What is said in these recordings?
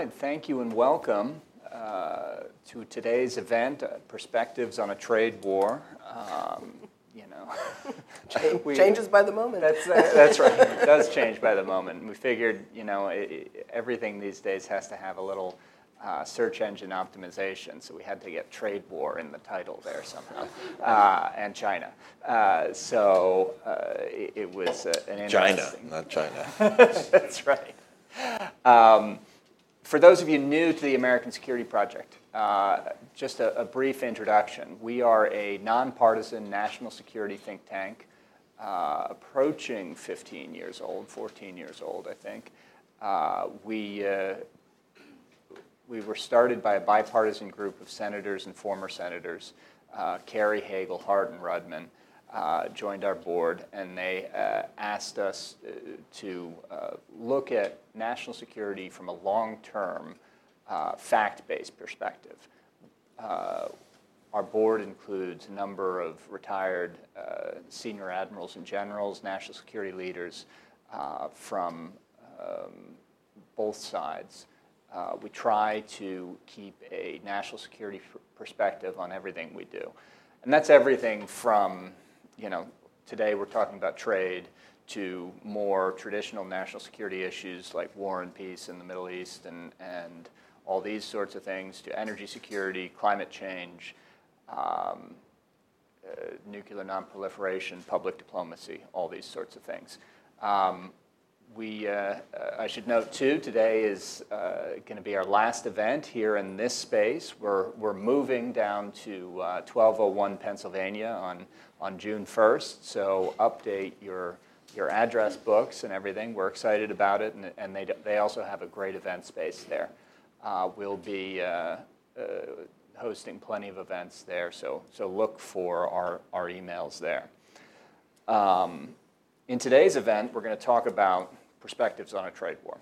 right, thank you and welcome uh, to today's event, uh, Perspectives on a Trade War. Um, you know, Change, we, changes by the moment. That's, uh, that's right. It does change by the moment. We figured, you know, it, everything these days has to have a little uh, search engine optimization, so we had to get trade war in the title there somehow, uh, and China. Uh, so uh, it, it, was uh, an interesting. China, not China. That's right. Um, for those of you new to the American Security Project, uh, just a, a, brief introduction. We are a nonpartisan national security think tank, approaching 15 years old, 14 years old, I think. we we were started by a bipartisan group of senators and former senators. Uh, Kerry, Hagel, Hart, and Rudman uh, joined our board, and they uh, asked us uh, to uh, look at national security from a long term, fact based perspective. our board includes a number of retired senior admirals and generals, national security leaders from um, both sides. Uh, we try to keep a national security perspective on everything we do. And that's everything from, you know, today we're talking about trade to more traditional national security issues like war and peace in the Middle East and, and all these sorts of things to energy security, climate change, um, uh, nuclear nonproliferation, public diplomacy, all these sorts of things. Um, we, uh, I should note too, today is uh, going to be our last event here in this space. We're, we're moving down to uh, 1201 Pennsylvania on, on June 1st, so update your, your address books and everything. We're excited about it, and, and they, they also have a great event space there. Uh, we'll be uh, uh, hosting plenty of events there, so, so look for our, our emails there. Um, in today's event, we're going to talk about perspectives on a trade war.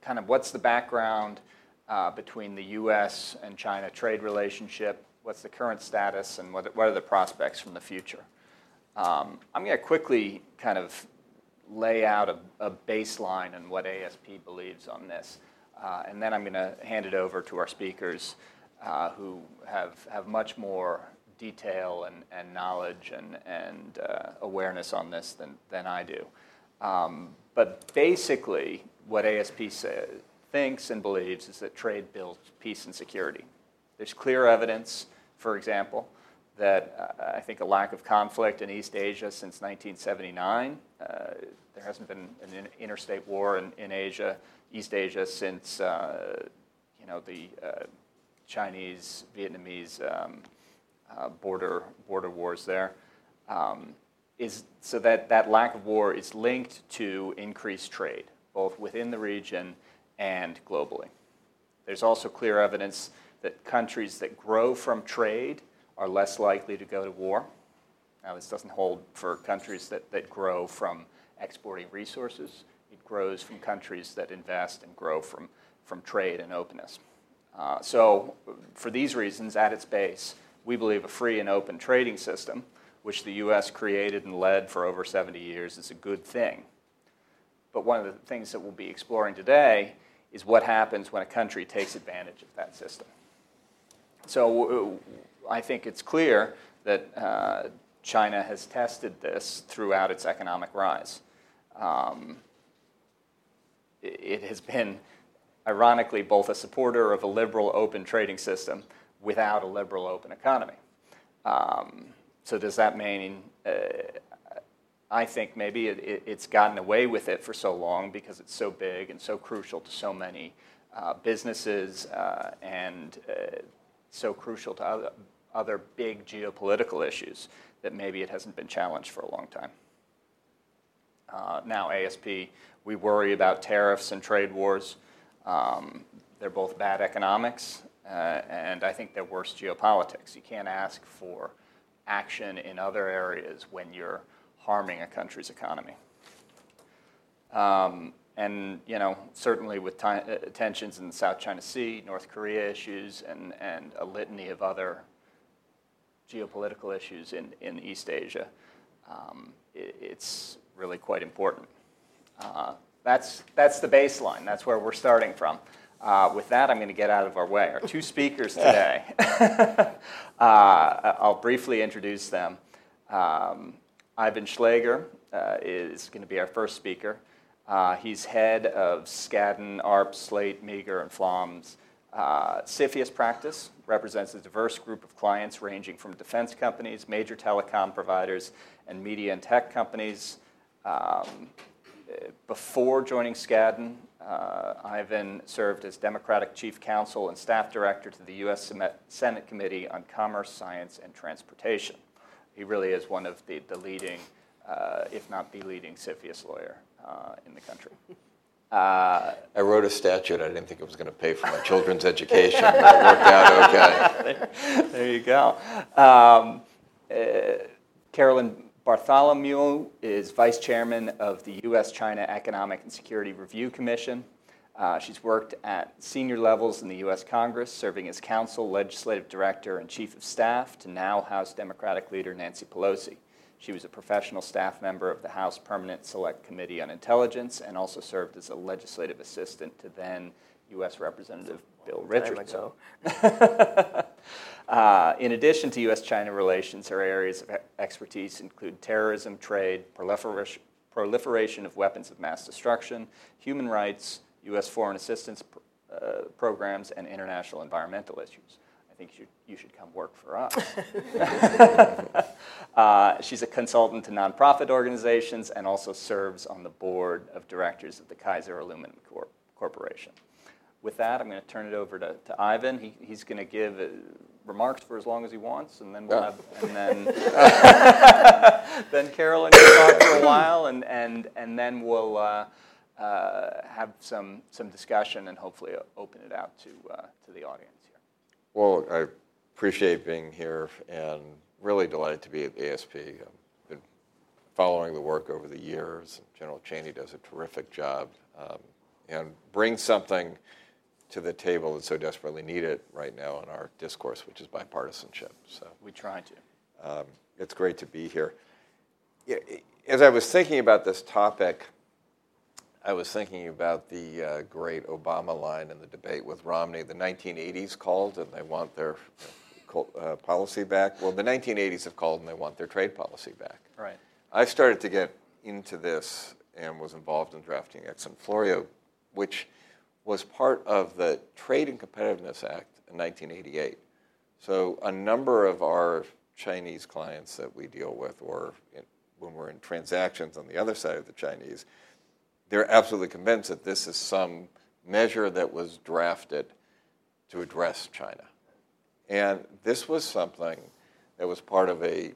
Kind of what's the background uh, between the U.S. and China trade relationship? What's the current status, and what, what are the prospects from the future? Um, I'm going to quickly kind of lay out a, a, baseline and what ASP believes on this. Uh, and then I'm going to hand it over to our speakers uh, who have, have much more detail and, and knowledge and, and uh, awareness on this than, than I do. Um, but basically, what ASP say, thinks and believes is that trade builds peace and security. There's clear evidence, for example, that uh, I think a lack of conflict in East Asia since 1979. Uh, there hasn't been an interstate war in, in Asia, East Asia, since uh, you know the uh, Chinese, Vietnamese um, uh, border border wars there. Um, is so that that lack of war is linked to increased trade, both within the region and globally. There's also clear evidence that countries that grow from trade are less likely to go to war. Now, this doesn't hold for countries that, that grow from exporting resources. It grows from countries that invest and grow from, from trade and openness. Uh, so, for these reasons, at its base, we believe a free and open trading system which the U.S. created and led for over 70 years, is a good thing. But one of the things that we'll be exploring today is what happens when a country takes advantage of that system. So I think it's clear that uh, China has tested this throughout its economic rise. Um, it has been, ironically, both a supporter of a liberal open trading system without a liberal open economy. Um, so does that mean? Uh, I think maybe it, it, it's gotten away with it for so long because it's so big and so crucial to so many uh, businesses uh, and uh, so crucial to other, other big geopolitical issues that maybe it hasn't been challenged for a long time. Uh, now, ASP, we worry about tariffs and trade wars. Um, they're both bad economics, uh, and I think they're worse geopolitics. You can't ask for action in other areas when you're harming a country's economy. Um, and you know, certainly with uh, tensions in the South China Sea, North Korea issues, and, and a litany of other geopolitical issues in, in East Asia, um, it, it's really quite important. Uh, that's, that's the baseline. That's where we're starting from. Uh, with that, I'm going to get out of our way. Our two speakers today, uh, I'll briefly introduce them. Um, Ivan Schlager uh, is going to be our first speaker. Uh, he's head of Skadden, Arps, Slate, Meagher, and Flom's uh, CFIUS practice, represents a diverse group of clients ranging from defense companies, major telecom providers, and media and tech companies. Um, before joining Skadden, uh, Ivan served as Democratic Chief Counsel and Staff Director to the U.S. Senate Committee on Commerce, Science, and Transportation. He really is one of the, the leading, uh, if not the leading, CFIUS lawyer uh, in the country. Uh, I wrote a statute. I didn't think it was going to pay for my children's education, but it worked out okay. there, there you go. Um, uh, Carolyn Bartholomew is vice chairman of the U.S. China Economic and Security Review Commission. Uh, she's worked at senior levels in the U.S. Congress, serving as counsel, legislative director, and chief of staff to now House Democratic leader Nancy Pelosi. She was a professional staff member of the House Permanent Select Committee on Intelligence and also served as a legislative assistant to then U.S. Representative Bill Richardson. uh, in addition to U.S. China relations, her areas of expertise include terrorism, trade, proliferation, proliferation of weapons of mass destruction, human rights, U.S. foreign assistance pr- uh, programs, and international environmental issues I think you, you should come work for us. uh, she's a consultant to nonprofit organizations and also serves on the board of directors of the Kaiser Aluminum Corp- Corporation. With that, I'm going to turn it over to, to Ivan. He, he's going to give uh, remarks for as long as he wants, and then we'll yeah. have, and then then Carolyn can talk for a while, and and and then we'll uh, uh, have some some discussion and hopefully open it out to uh, to the audience. Here. Well, I appreciate being here and really delighted to be at ASP. I've been following the work over the years. General Cheney does a terrific job um, and brings something to the table that's so desperately needed right now in our discourse, which is bipartisanship. So we try to. Um, it's great to be here. As I was thinking about this topic, I was thinking about the uh, great Obama line in the debate with Romney. The 1980s called and they want their uh, policy back. Well, the 1980s have called and they want their trade policy back. Right. I started to get into this and was involved in drafting Ex Florio, which was part of the Trade and Competitiveness Act in 1988. So a number of our Chinese clients that we deal with, or in, when we're in transactions on the other side of the Chinese, they're absolutely convinced that this is some measure that was drafted to address China. And this was something that was part of a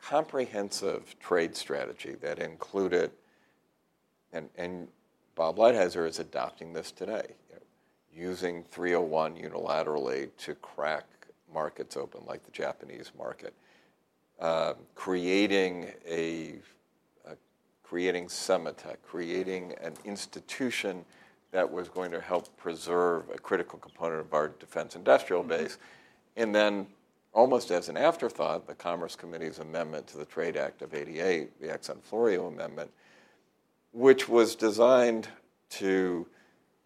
comprehensive trade strategy that included, and, and Bob Lighthizer is adopting this today, you know, using 301 unilaterally to crack markets open like the Japanese market, uh, creating a creating Sematech, creating an institution that was going to help preserve a critical component of our defense industrial mm-hmm. base. Mm-hmm. And then, almost as an afterthought, the Commerce Committee's amendment to the Trade Act of 88, the Exon-Florio Amendment, which was designed to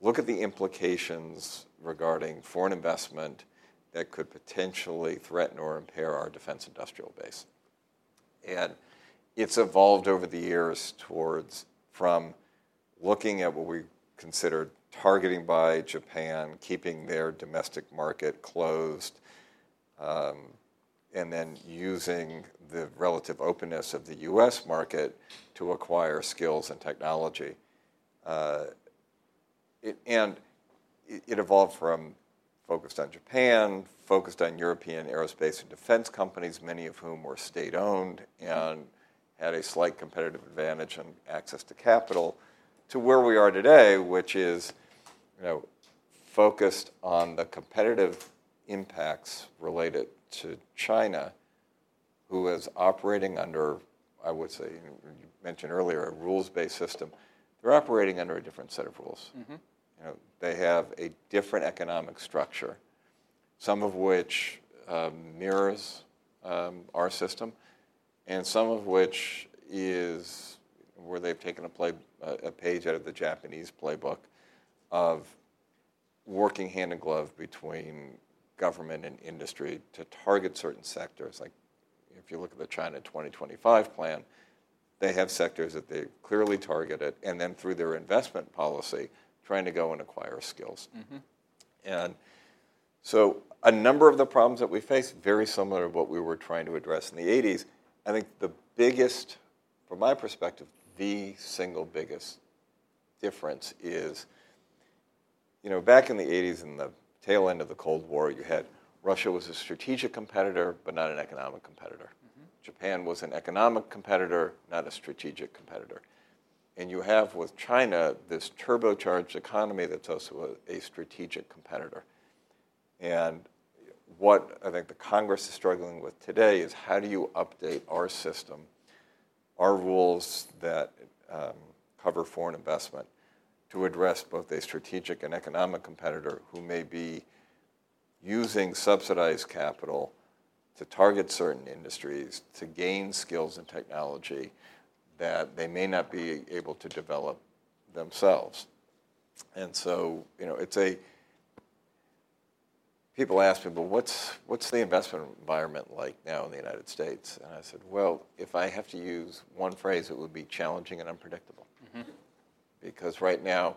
look at the implications regarding foreign investment that could potentially threaten or impair our defense industrial base. And it's evolved over the years towards from looking at what we considered targeting by Japan, keeping their domestic market closed, um, and then using the relative openness of the US market to acquire skills and technology. Uh, it, and it, it evolved from focused on Japan, focused on European aerospace and defense companies, many of whom were state owned and had a slight competitive advantage and access to capital, to where we are today, which is you know, focused on the competitive impacts related to China, who is operating under, I would say, you mentioned earlier, a rules-based system. They're operating under a different set of rules. Mm-hmm. You know, they have a different economic structure, some of which um, mirrors um, our system, and some of which is where they've taken a, play, a page out of the Japanese playbook of working hand in glove between government and industry to target certain sectors. Like if you look at the China 2025 plan, they have sectors that they clearly targeted, and then through their investment policy, trying to go and acquire skills. Mm-hmm. And so a number of the problems that we face very similar to what we were trying to address in the 80s. I think the biggest, from my perspective, the single biggest difference is, you know, back in the 80s and the tail end of the Cold War, you had Russia was a strategic competitor, but not an economic competitor. Mm-hmm. Japan was an economic competitor, not a strategic competitor. And you have with China this turbocharged economy that's also a, a strategic competitor. And what I think the Congress is struggling with today is how do you update our system, our rules that um, cover foreign investment, to address both a strategic and economic competitor who may be using subsidized capital to target certain industries to gain skills and technology that they may not be able to develop themselves. And so, you know, it's a people ask me, well, what's, what's the investment environment like now in the United States? And I said, well, if I have to use one phrase, it would be challenging and unpredictable. Mm-hmm. Because right now,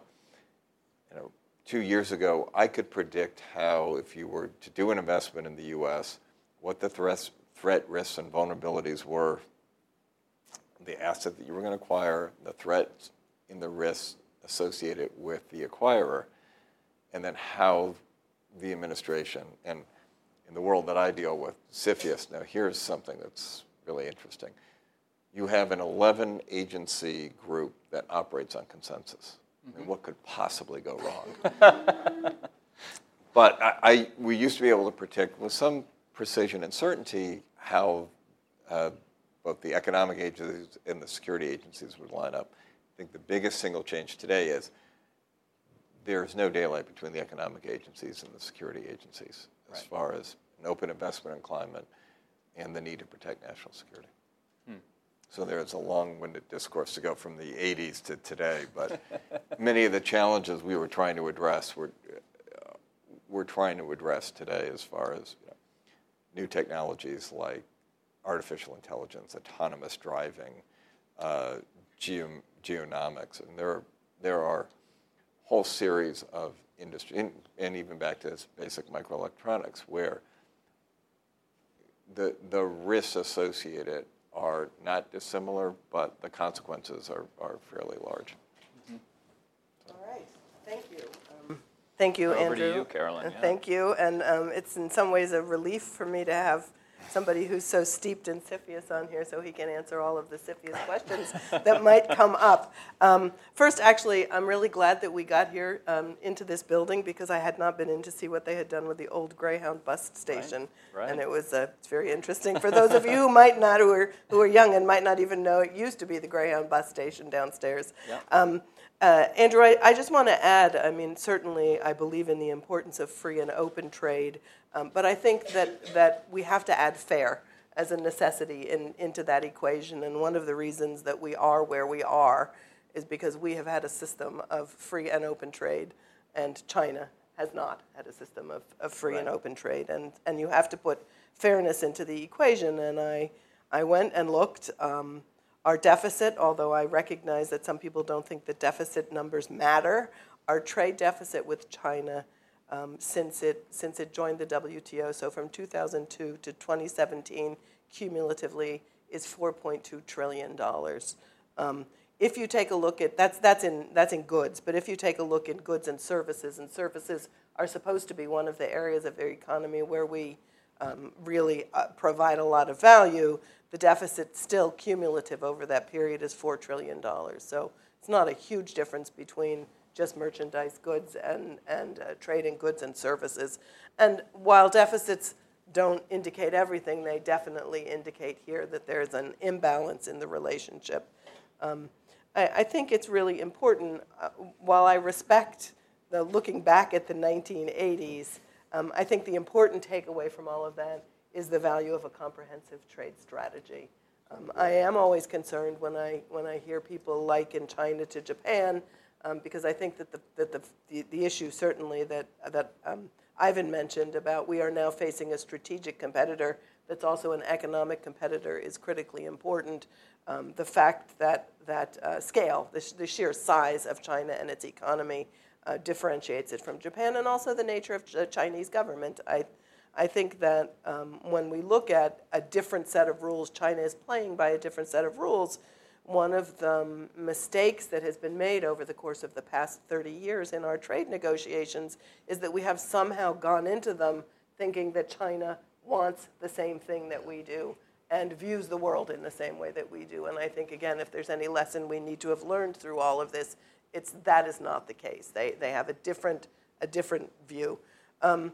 you know, two years ago, I could predict how, if you were to do an investment in the U.S., what the threats, threat risks and vulnerabilities were, the asset that you were going to acquire, the threats and the risks associated with the acquirer, and then how the administration and in the world that I deal with, CFIUS. Now, here's something that's really interesting. You have an 11 agency group that operates on consensus. Mm-hmm. I mean, what could possibly go wrong? but I, I, we used to be able to predict with some precision and certainty how uh, both the economic agencies and the security agencies would line up. I think the biggest single change today is there is no daylight between the economic agencies and the security agencies as right. far as an open investment in climate and the need to protect national security. So there's a long-winded discourse to go from the 80s to today, but many of the challenges we were trying to address were uh, we're trying to address today as far as you know, new technologies like artificial intelligence, autonomous driving, uh, geo- geonomics, and there there are whole series of industry, and, and even back to basic microelectronics, where the, the risks associated are not dissimilar, but the consequences are, are fairly large. Mm-hmm. So. All right, thank you. Um, thank you, Over Andrew. to you, Carolyn. Yeah. Thank you, and um, it's in some ways a relief for me to have somebody who's so steeped in CFIUS on here so he can answer all of the CFIUS questions that might come up. Um, first, actually, I'm really glad that we got here um, into this building because I had not been in to see what they had done with the old Greyhound bus station. Right, right. And it was uh, it's very interesting. For those of you who might not, who are, who are young and might not even know, it used to be the Greyhound bus station downstairs. Yeah. Um, uh, Andrew, I, I just want to add I mean, certainly I believe in the importance of free and open trade, um, but I think that, that we have to add fair as a necessity in, into that equation. And one of the reasons that we are where we are is because we have had a system of free and open trade, and China has not had a system of, of free right. and open trade. And, and you have to put fairness into the equation. And I, I went and looked. Um, our deficit, although I recognize that some people don't think the deficit numbers matter, our trade deficit with China um, since, it, since it joined the WTO, so from 2002 to 2017, cumulatively is $4.2 trillion. Um, if you take a look at that's that's in that's in goods, but if you take a look in goods and services, and services are supposed to be one of the areas of the economy where we um, really uh, provide a lot of value, the deficit still cumulative over that period is $4 trillion. So it's not a huge difference between just merchandise goods and, and uh, trade in goods and services. And while deficits don't indicate everything, they definitely indicate here that there's an imbalance in the relationship. Um, I, I, think it's really important, uh, while I respect the looking back at the 1980s, um, I think the important takeaway from all of that is the value of a comprehensive trade strategy. Um, I am always concerned when I, when I hear people liken China to Japan, um, because I think that the, that the, the, the issue certainly that, that um, Ivan mentioned about we are now facing a strategic competitor that's also an economic competitor is critically important. Um, the fact that, that uh, scale, the, sh- the, sheer size of China and its economy, uh, differentiates it from Japan, and also the nature of the Chinese government. I, I think that um, when we look at a different set of rules, China is playing by a different set of rules. One of the mistakes that has been made over the course of the past 30 years in our trade negotiations is that we have somehow gone into them thinking that China wants the same thing that we do and views the world in the same way that we do. And I think, again, if there's any lesson we need to have learned through all of this, it's that is not the case. They, they have a different, a different view. Um,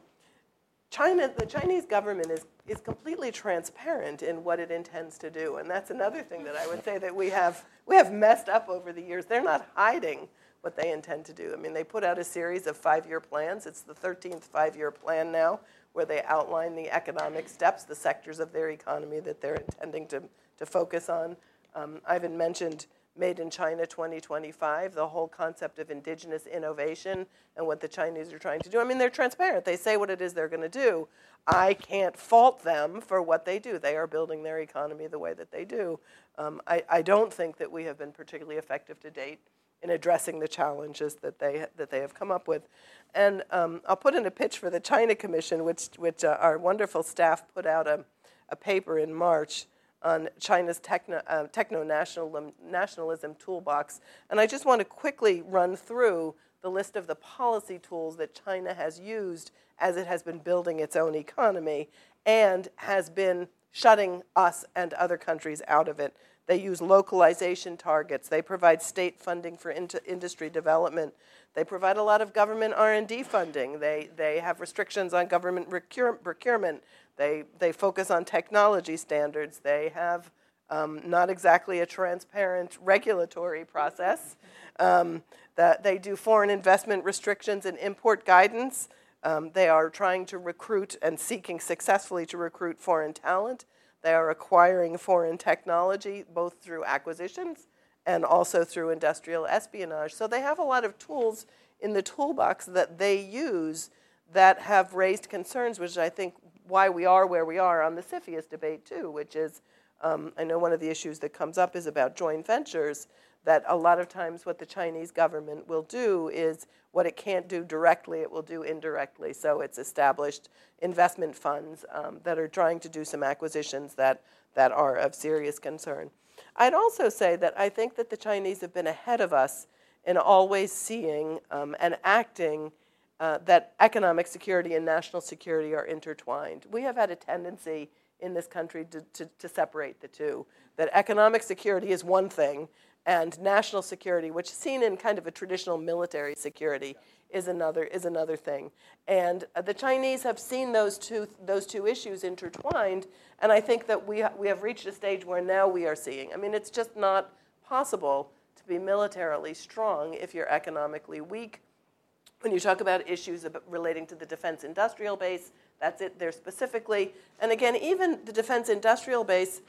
China, the Chinese government is, is completely transparent in what it intends to do. And that's another thing that I would say that we have, we have messed up over the years. They're not hiding what they intend to do. I mean, they put out a series of five year plans. It's the 13th five year plan now, where they outline the economic steps, the sectors of their economy that they're intending to, to focus on. Um, Ivan mentioned Made in China 2025, the whole concept of indigenous innovation and what the Chinese are trying to do. I mean, they're transparent. They say what it is they're going to do. I can't fault them for what they do. They are building their economy the way that they do. Um, I, I don't think that we have been particularly effective to date in addressing the challenges that they, that they have come up with. And um, I'll put in a pitch for the China Commission, which, which uh, our wonderful staff put out a, a paper in March on China's techno, uh, techno nationalism toolbox. And I just want to quickly run through the list of the policy tools that China has used as it has been building its own economy and has been shutting us and other countries out of it. They use localization targets. They provide state funding for in- industry development. They provide a lot of government R&D funding. They, they have restrictions on government procurement. They, they focus on technology standards. They have um, not exactly a transparent regulatory process. Um, that they do foreign investment restrictions and import guidance. Um, they are trying to recruit and seeking successfully to recruit foreign talent. They are acquiring foreign technology both through acquisitions and also through industrial espionage. So they have a lot of tools in the toolbox that they use that have raised concerns, which I think why we are where we are on the CFIUS debate too, which is um, I know one of the issues that comes up is about joint ventures. That a lot of times what the Chinese government will do is what it can't do directly, it will do indirectly. So it's established investment funds um, that are trying to do some acquisitions that, that are of serious concern. I'd also say that I think that the Chinese have been ahead of us in always seeing um, and acting uh, that economic security and national security are intertwined. We have had a tendency in this country to, to, to, separate the two. That economic security is one thing, and national security, which is seen in kind of a traditional military security, is another is another thing. And uh, the Chinese have seen those two those two issues intertwined, and I think that we ha- we have reached a stage where now we are seeing. I mean, it's just not possible to be militarily strong if you're economically weak when you talk about issues relating to the defense industrial base, that's it there specifically. And again, even the defense industrial base,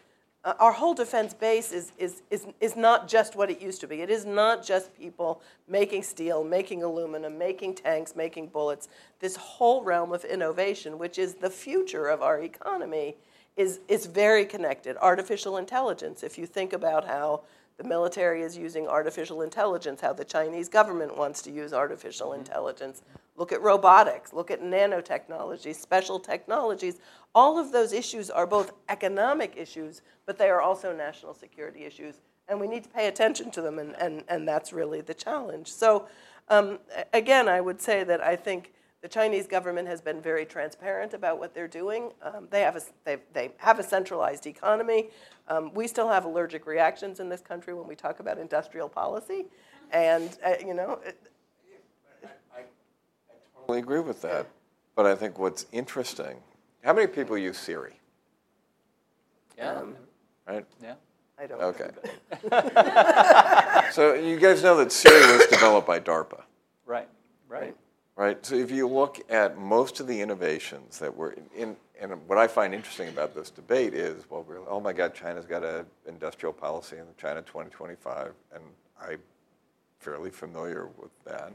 uh, our whole defense base is, is, is, is not just what it used to be. It is not just people making steel, making aluminum, making tanks, making bullets. This whole realm of innovation, which is the future of our economy, is, is very connected. Artificial intelligence, if you think about how the military is using artificial intelligence, how the Chinese government wants to use artificial mm-hmm. intelligence. Look at robotics, look at nanotechnology, special technologies. All of those issues are both economic issues, but they are also national security issues. And we need to pay attention to them, and, and, and that's really the challenge. So, um, again, I would say that I think the Chinese government has been very transparent about what they're doing. Um, they, have a, they, they have a centralized economy. Um, we still have allergic reactions in this country when we talk about industrial policy. And, uh, you know. It, I, I, totally agree with that. But I think what's interesting how many people use Siri? Yeah. Um, right? Yeah. I don't. Okay. so you guys know that Siri was developed by DARPA. Right. Right. right? So if you look at most of the innovations that were in, and what I find interesting about this debate is, well, we're, oh my God, China's got an industrial policy in China 2025, and I'm fairly familiar with that.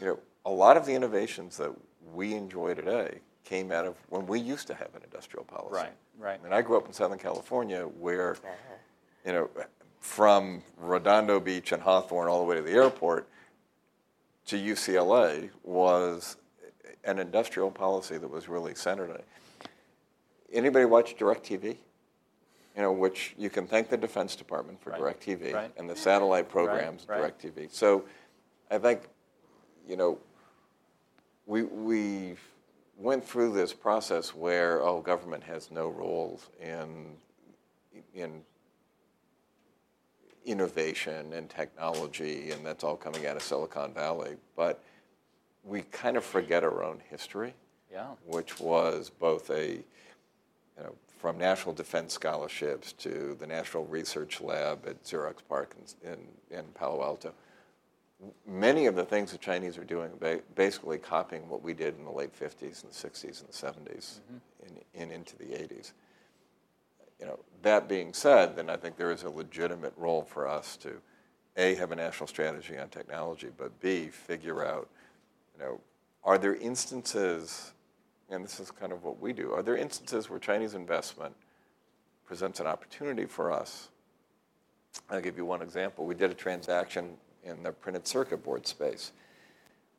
You know, a lot of the innovations that we enjoy today came out of when we used to have an industrial policy. Right, right. And I grew up in Southern California where, uh-huh. you know, from Redondo Beach and Hawthorne all the way to the airport to UCLA was an industrial policy that was really centered on it. Anybody watch DirecTV? You know, which you can thank the Defense Department for Right, DirecTV right. and the satellite programs, right. DirecTV. So I think, you know, we, we went through this process where, oh, government has no roles in, in innovation and technology, and that's all coming out of Silicon Valley. But we kind of forget our own history, Yeah. which was both a, you know, from national defense scholarships to the National Research Lab at Xerox PARC in, in, in Palo Alto. Many of the things the Chinese are doing are basically copying what we did in the late 50s and 60s and 70s mm-hmm. and, and into the 80s you know, that being said, then I think there is a legitimate role for us to, A, have a national strategy on technology, but B, figure out, you know, are there instances, and this is kind of what we do, are there instances where Chinese investment presents an opportunity for us? I'll give you one example. We did a transaction in the printed circuit board space.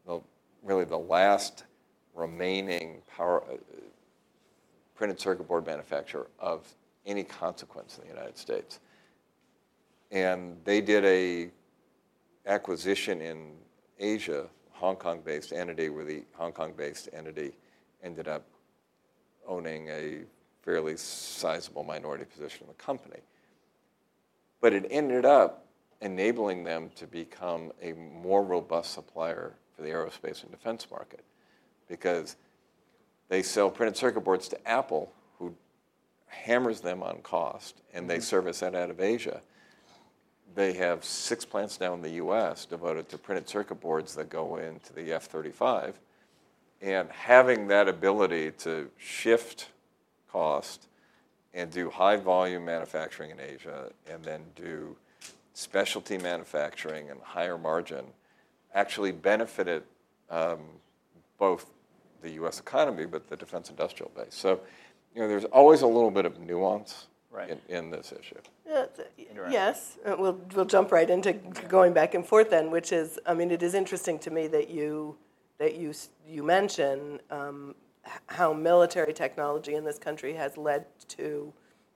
The, really, the last remaining power, uh, printed circuit board manufacturer of any consequence in the United States. And they did a acquisition in Asia, Hong Kong-based entity, where the Hong Kong-based entity ended up owning a fairly sizable minority position in the company. But it ended up enabling them to become a more robust supplier for the aerospace and defense market because they sell printed circuit boards to Apple, hammers them on cost, and they service that out of Asia. They have six plants now in the US devoted to printed circuit boards that go into the F 35. And having that ability to shift cost and do high volume manufacturing in Asia and then do specialty manufacturing and higher margin actually benefited um, both the U.S. economy but the defense industrial base. So, you know, there's always a little bit of nuance Right. in, in this issue. Yeah, th- Interact. Yes, uh, we'll, we'll jump right into going back and forth then, which is, I mean, it is interesting to me that you, that you, you mention um, how military technology in this country has led to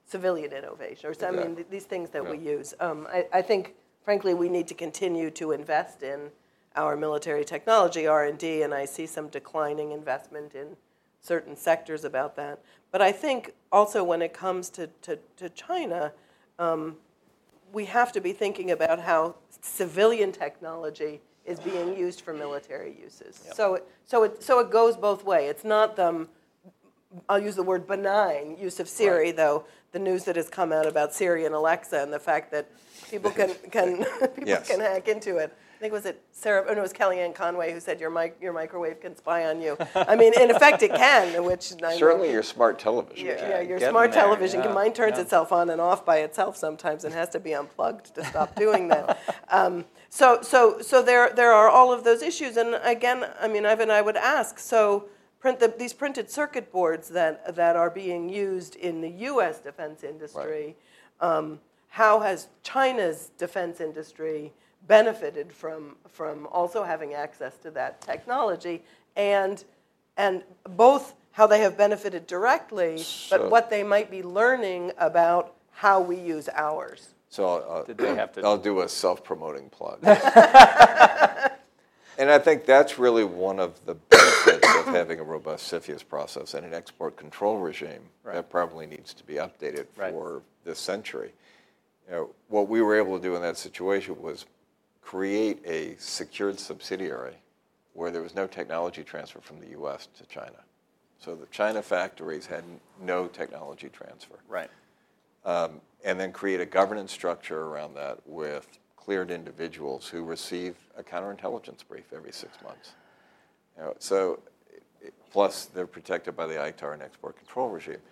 civilian innovation, or so, I mean, th- these things that we use. Um, I, I think, frankly, we need to continue to invest in our military technology, R&D, and I see some declining investment in certain sectors about that. But I think also when it comes to, to, to China, um, we have to be thinking about how civilian technology is being used for military uses. So, it, so, it, so it goes both way. It's not the, I'll use the word benign use of Siri, though the news that has come out about Siri and Alexa and the fact that people can, can, people Yes. can hack into it. I think was it Sarah? Oh no, it was Kellyanne Conway who said your mic, your microwave can spy on you. I mean, in effect, it can. Which I mean, Certainly, your smart television. your, can. yeah, your smart there, television, yeah, mine turns yeah. itself on and off by itself sometimes and has to be unplugged to stop doing that. um, so, so, so there, there are all of those issues. And again, I mean, Ivan, I would ask, so print the, these printed circuit boards that, that are being used in the U.S. defense industry, um, how has China's defense industry benefited from, from also having access to that technology? And, and both how they have benefited directly, So- but what they might be learning about how we use ours. So I'll, I'll- Did they have to- I'll do a self-promoting plug. and I think that's really one of the benefits of having a robust CFIUS process and an export control regime Right. that probably needs to be updated Right. for this century. You know, what we were able to do in that situation was create a secured subsidiary where there was no technology transfer from the U.S. to China. So the China factories had no technology transfer Right. um, and then create a governance structure around that with cleared individuals who receive a counterintelligence brief every six months. You know, so, it- plus they're protected by the ITAR and export control regime.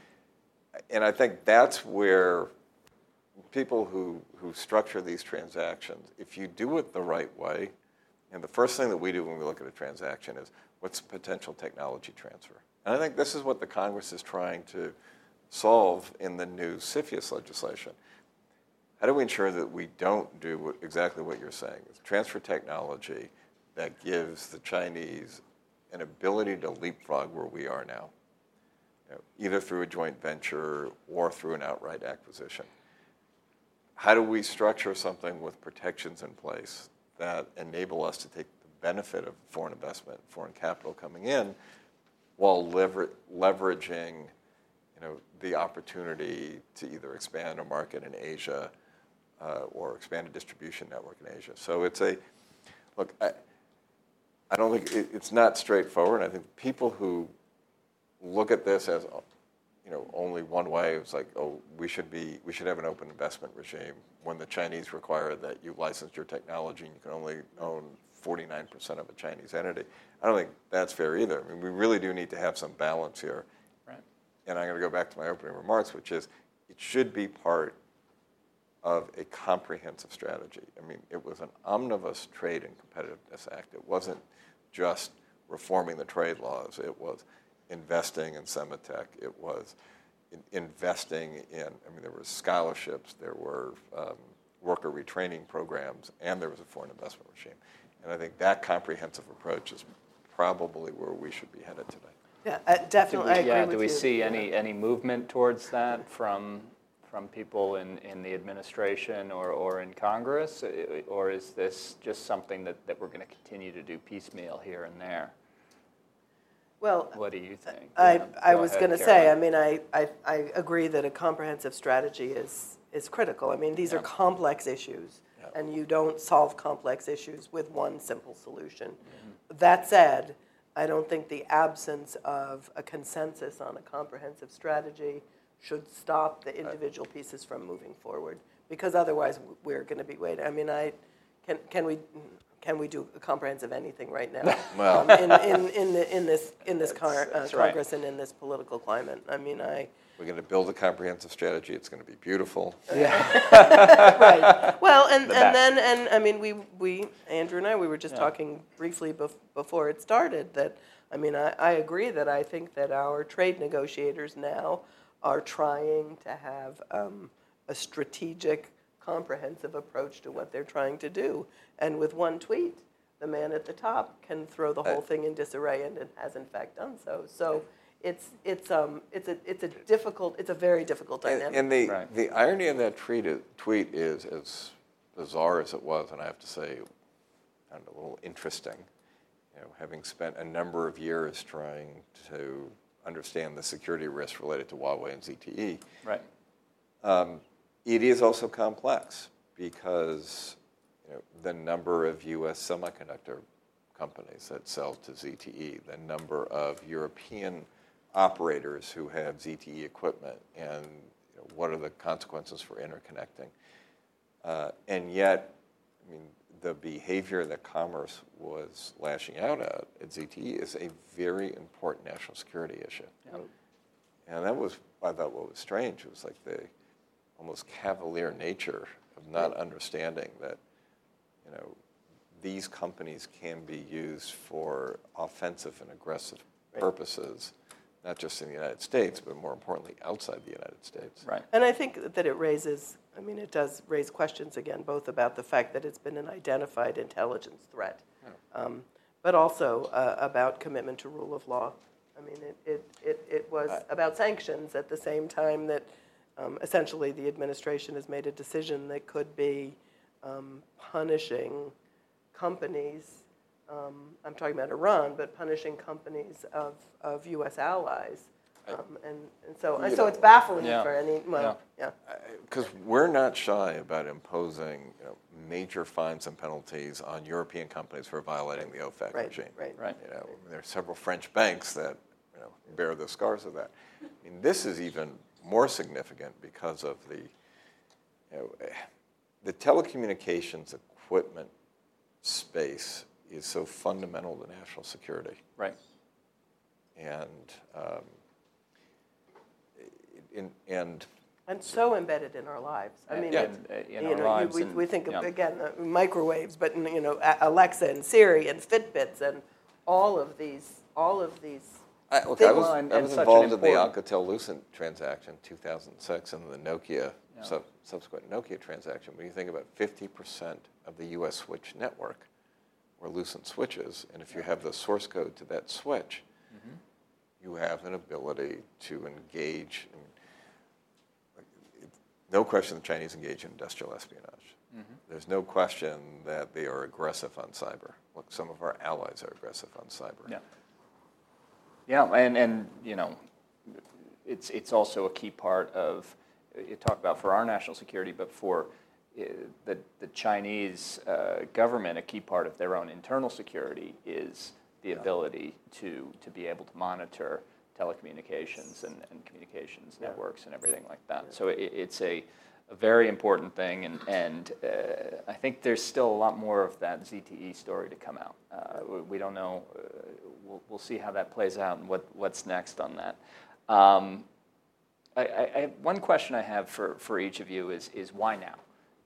And I think that's where people who, who structure these transactions, if you do it the right way, and the first thing that we do when we look at a transaction is what's the potential technology transfer? And I think this is what the Congress is trying to solve in the new CFIUS legislation. How do we ensure that we don't do what, exactly what you're saying? Transfer technology that gives the Chinese an ability to leapfrog where we are now, you know, either through a joint venture or through an outright acquisition. How do we structure something with protections in place that enable us to take the benefit of foreign investment, foreign capital coming in, while lever- leveraging, you know, the opportunity to either expand a market in Asia uh, or expand a distribution network in Asia. So it's a look. I, I don't think it, it's not straightforward. I think people who look at this as you know only one way it's like oh we should be we should have an open investment regime when the Chinese require that you license your technology and you can only own 49% of a Chinese entity. I don't think that's fair either. I mean we really do need to have some balance here. Right. And I'm going to go back to my opening remarks, which is it should be part of a comprehensive strategy. I mean, it was an omnibus trade and competitiveness act. It wasn't just reforming the trade laws. It was investing in Sematech. It was in investing in, I mean, there were scholarships, there were um, worker retraining programs, and there was a foreign investment regime. And I think that comprehensive approach is probably where we should be headed today. Yeah, uh, Do definitely, I we, agree yeah, with do we you. see Yeah. any, any movement towards that from, from people in, in the administration or, or in Congress? Or is this just something that, that we're going to continue to do piecemeal here and there? Well, What do you think? I, Yeah, I was going to say, I mean, I, I, I agree that a comprehensive strategy is, is critical. I mean, these are complex issues, Yeah. and you don't solve complex issues with one simple solution. Mm-hmm. That said, I don't think the absence of a consensus on a comprehensive strategy should stop the individual pieces from moving forward, because otherwise we're going to be waiting. I mean, I, can, can we, can we do a comprehensive anything right now? Well- Um, in, in, in, the, in this, in this car, uh, that's right. Congress and in this political climate. I mean, I, We're going to build a comprehensive strategy. It's going to be beautiful. Yeah. right. Well, and, The and best. then, and I mean, we, we, Andrew and I, we were just Yeah. talking briefly bef- before it started that, I mean, I, I agree that I think that our trade negotiators now are trying to have um, a strategic, comprehensive approach to what they're trying to do. And with one tweet, the man at the top can throw the whole thing in disarray and it has in fact done so. So it's, it's, um, it's a, it's a difficult, it's a very difficult And, dynamic. and the, Right. the irony of that tweet is, tweet is as bizarre as it was, and I have to say, kind of a little interesting. You know, having spent a number of years trying to understand the security risks related to Huawei and ZTE, Right. um, it is also complex because you know, the number of U.S. semiconductor companies that sell to ZTE, the number of European operators who have ZTE equipment, and you know, what are the consequences for interconnecting. Uh, and yet, I mean, the behavior that Commerce was lashing out at at ZTE is a very important national security issue. Yep. And that was, I thought, what was strange. It was like the almost cavalier nature of not understanding that, you know, these companies can be used for offensive and aggressive Right. purposes, not just in the United States, but more importantly, outside the United States. Right. And I think that it raises, I mean, it does raise questions again, both about the fact that it's been an identified intelligence threat, um, but also uh, about commitment to rule of law. I mean, it, it, it, it was I- about sanctions at the same time that um, essentially the administration has made a decision that could be um, punishing companies. Um, I'm talking about Iran, but punishing companies of, of U.S. allies. Um, and, and so, You so know, it's baffling Yeah. for any, well, yeah. Because we're not shy about imposing you know, major fines and penalties on European companies for violating the OFAC Right, regime. right. Right. You know, there are several French banks that you know, bear the scars of that. I mean, this is even more significant because of the, you know, the telecommunications equipment space is so fundamental to national security. Right. And, um, in, and And so embedded in our lives. I mean, Yeah, it's- in- in you our know, lives we, and- we think of, yeah. again, uh, microwaves, but, you know, Alexa and Siri and Fitbits and all of these, all of these. I, look, I was, I was involved in the Alcatel-Lucent transaction, 2006, and the Nokia Yeah. sub, subsequent Nokia transaction. When you think about 50% of the U.S. switch network were Lucent switches, and if you have the source code to that switch, Mm-hmm. you have an ability to engage. In, no question, the Chinese engage in industrial espionage. Mm-hmm. There's no question that they are aggressive on cyber. Look, some of our allies are aggressive on cyber. Yeah. Yeah, and, and, you know, it's, it's also a key part of, you talk about for our national security, but for uh, the, the Chinese uh, government, a key part of their own internal security is the ability to, to be able to monitor telecommunications and, and communications networks and everything like that. So it, it's a, a very important thing, and, and uh, I think there's still a lot more of that ZTE story to come out. Uh, we, don't know, uh, we'll, we'll see how that plays out and what, what's next on that. Um, I, I, one question I have for, for each of you is, is why now?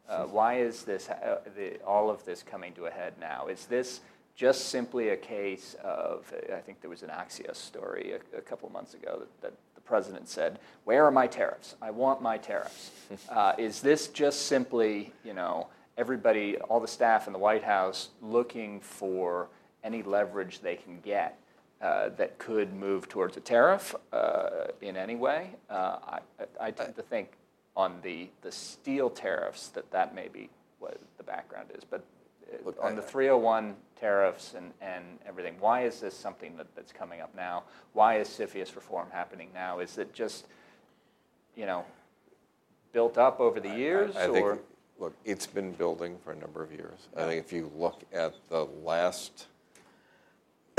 Uh, why is this, uh, the, all of this coming to a head now? Is this just simply a case of, I think there was an Axios story a, a couple months ago that, that president said, where are my tariffs? I want my tariffs. Uh, is this just simply, you know, everybody, all the staff in the White House looking for any leverage they can get uh, that could move towards a tariff uh, in any way? Uh, I, I tend to think on the, the steel tariffs that that may be what the background is. But Look, on I- the 301 tariffs and, and everything, why is this something that, that's coming up now? Why is CFIUS reform happening now? Is it just, you know, built up over the years? I, I think, look, it's been building for a number of years. I think if you look at the last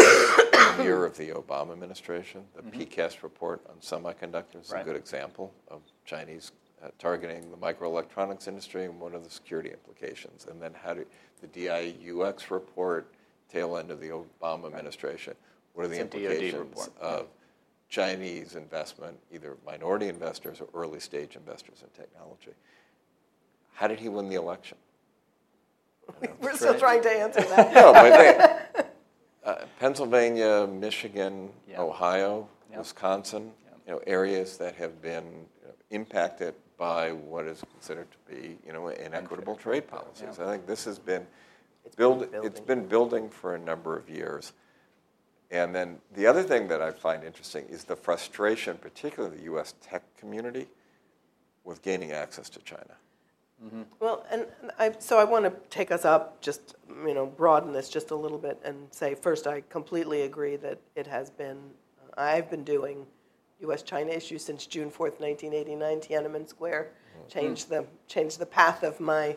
year of the Obama administration, the PCAST report on semiconductors is Mm-hmm. Right. a good example of Chinese uh, targeting the microelectronics industry and what are the security implications. And then how do the DIUX report, tail end of the Obama administration, what are the It's implications of Chinese investment, either minority investors or early stage investors in technology? How did he win the election? We're still trying to answer that. No, but they, uh, Pennsylvania, Michigan, Yeah. Ohio, Yeah. Wisconsin, you know, areas that have been impacted by what is considered to be, you know, inequitable trade policies. I think this has been build, it's building. It's been building for a number of years. And then the other thing that I find interesting is the frustration, particularly the U.S. tech community, with gaining access to China. Mm-hmm. Well, and and I, so I want to take us up, just, you know, broaden this just a little bit and say, first, I completely agree that it has been, I've been doing U.S.-China issue since June 4th, 1989, Tiananmen Square, mm-hmm. changed the, changed the path of my,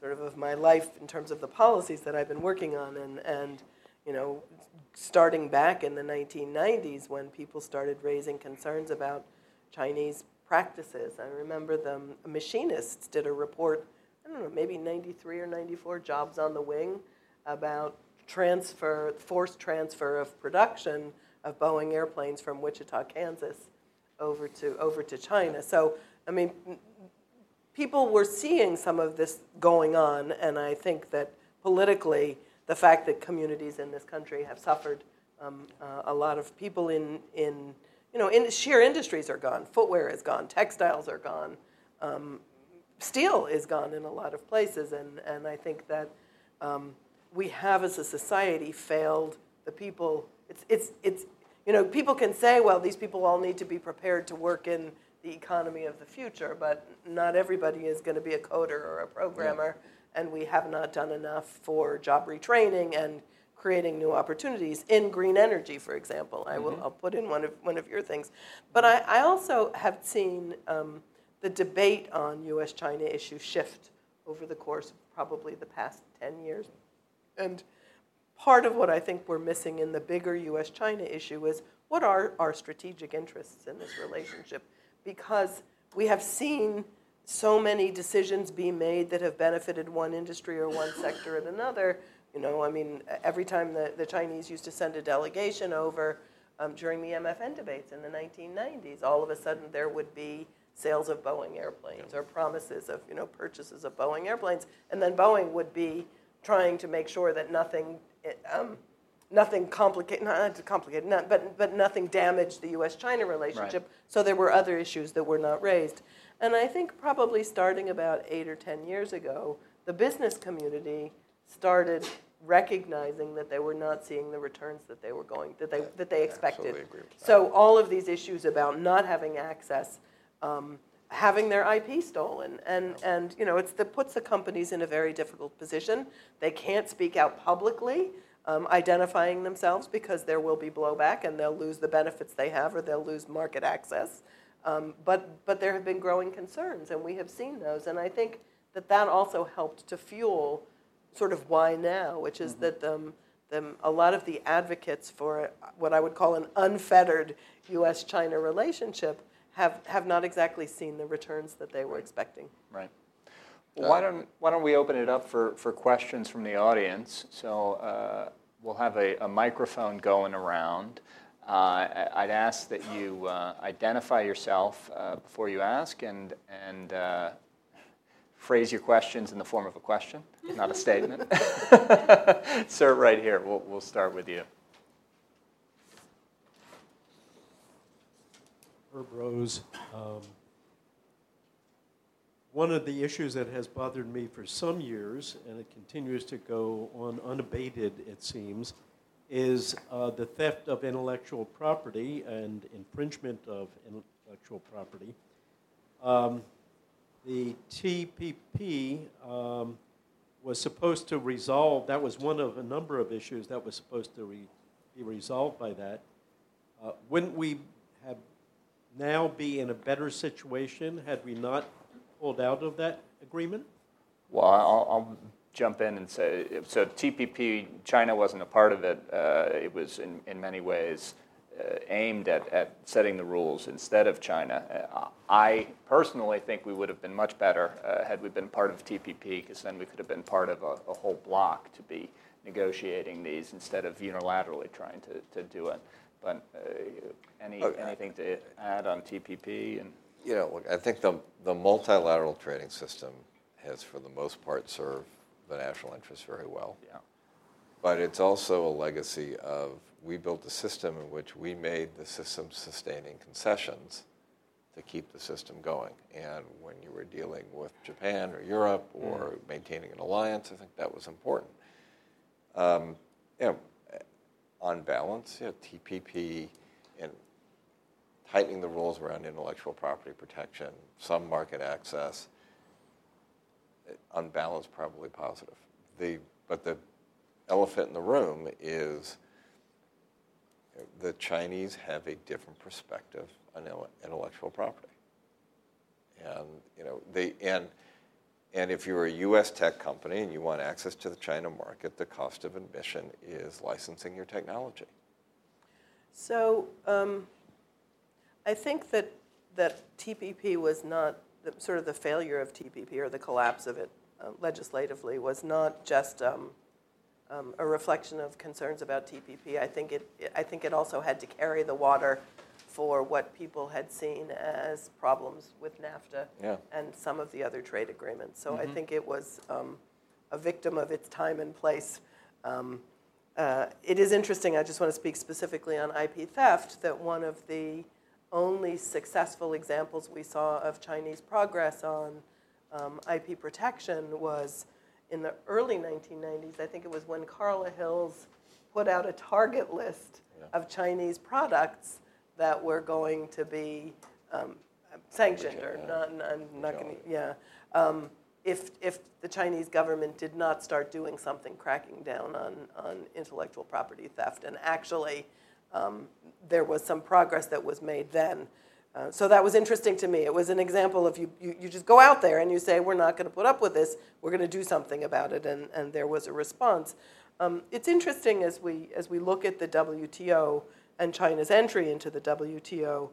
sort of of my life in terms of the policies that I've been working on. And, and you know, starting back in the 1990s when people started raising concerns about Chinese practices. I remember the machinists did a report, I don't know, maybe 93 or 94 jobs on the wing about transfer, forced transfer of production of Boeing airplanes from Wichita, Kansas over to, over to China. So, I mean, people were seeing some of this going on, and I think that politically, the fact that communities in this country have suffered, um, uh, a lot of people in, in you know, in, sheer industries are gone. Footwear is gone. Textiles are gone. Um, steel is gone in a lot of places, and, and I think that um, we have, as a society, failed the people. It's, it's, it's, you know, people can say, well, these people all need to be prepared to work in the economy of the future, but not everybody is going to be a coder or a programmer, and we have not done enough for job retraining and creating new opportunities in green energy, for example. I will, I'll put in one of, one of your things. But I, I also have seen um, the debate on US-China issues shift over the course of probably the past 10 years. And part of what I think we're missing in the bigger US China issue is what are our strategic interests in this relationship? Because we have seen so many decisions be made that have benefited one industry or one sector and another, You know, I mean, every time the, the Chinese used to send a delegation over um, during the MFN debates in the 1990s, all of a sudden there would be sales of Boeing airplanes or promises of, you know, purchases of Boeing airplanes. And then Boeing would be trying to make sure that nothing, um, nothing complicated, not complicated, not, but, but nothing damaged the U.S.-China relationship. Right. So there were other issues that were not raised. And I think probably starting about eight or 10 years ago, the business community started recognizing that they were not seeing the returns that they were going, that they, that they expected. Absolutely agree with that. So all of these issues about not having access, um, having their IP stolen, and, and you know, it's the, puts the companies in a very difficult position. They can't speak out publicly, um, identifying themselves because there will be blowback and they'll lose the benefits they have or they'll lose market access. Um, but, but there have been growing concerns, and we have seen those. And I think that that also helped to fuel sort of why now, which is that um, the, a lot of the advocates for what I would call an unfettered U.S. China relationship have, have not exactly seen the returns that they were expecting. Right. Well, why don't, why don't we open it up for, for questions from the audience? So uh, we'll have a, a microphone going around. Uh, I- I'd ask that you uh, identify yourself uh, before you ask and, and uh, phrase your questions in the form of a question, not a statement. Sir, right here, we'll, we'll start with you. Herb Rose. Um, One of the issues that has bothered me for some years, and it continues to go on unabated, it seems, is uh, the theft of intellectual property and infringement of intellectual property. Um, The TPP um, was supposed to resolve, that was one of a number of issues that was supposed to re- be resolved by that. Uh, Wouldn't we have now be in a better situation had we not pulled out of that agreement? Well, I'll, I'll jump in and say, so TPP, China wasn't a part of it. Uh, it was in, in many ways uh, aimed at, at setting the rules instead of China. Uh, I personally think we would have been much better uh, had we been part of TPP, because then we could have been part of a, a whole block to be negotiating these instead of unilaterally trying to, to do it. But uh, any, Okay. anything to add on TPP? And You know, look, I think the, the multilateral trading system has, for the most part, served the national interest very well. yeah, But it's also a legacy of we built a system in which we made the system sustaining concessions to keep the system going. And when you were dealing with Japan or Europe or maintaining an alliance, I think that was important. Um, you know, on balance, know, TPP and tightening the rules around intellectual property protection, some market access, on balance, probably positive. The, but the elephant in the room is the Chinese have a different perspective on intellectual property. And, you know, they, and, and if you're a U.S. tech company and you want access to the China market, the cost of admission is licensing your technology. So um, I think that, that TPP was not, the, sort of the failure of TPP or the collapse of it uh, legislatively was not just um, um, a reflection of concerns about TPP. I think it, I think it also had to carry the water for what people had seen as problems with NAFTA Yeah. and some of the other trade agreements. So I think it was um, a victim of its time and place. Um, uh, it is interesting, I just want to speak specifically on IP theft, that one of the only successful examples we saw of Chinese progress on um, IP protection was in the early 1990s. I think it was when Carla Hills put out a target list Yeah. of Chinese products that were going to be um, sanctioned or not, I'm not going Yeah. to, yeah. Um, if, if the Chinese government did not start doing something cracking down on, on intellectual property theft. And actually, um, there was some progress that was made then. Uh, so that was interesting to me. It was an example of you, you, you just go out there and you say, we're not going to put up with this, we're going to do something about it, and, and there was a response. Um, it's interesting as we, as we look at the WTO and China's entry into the WTO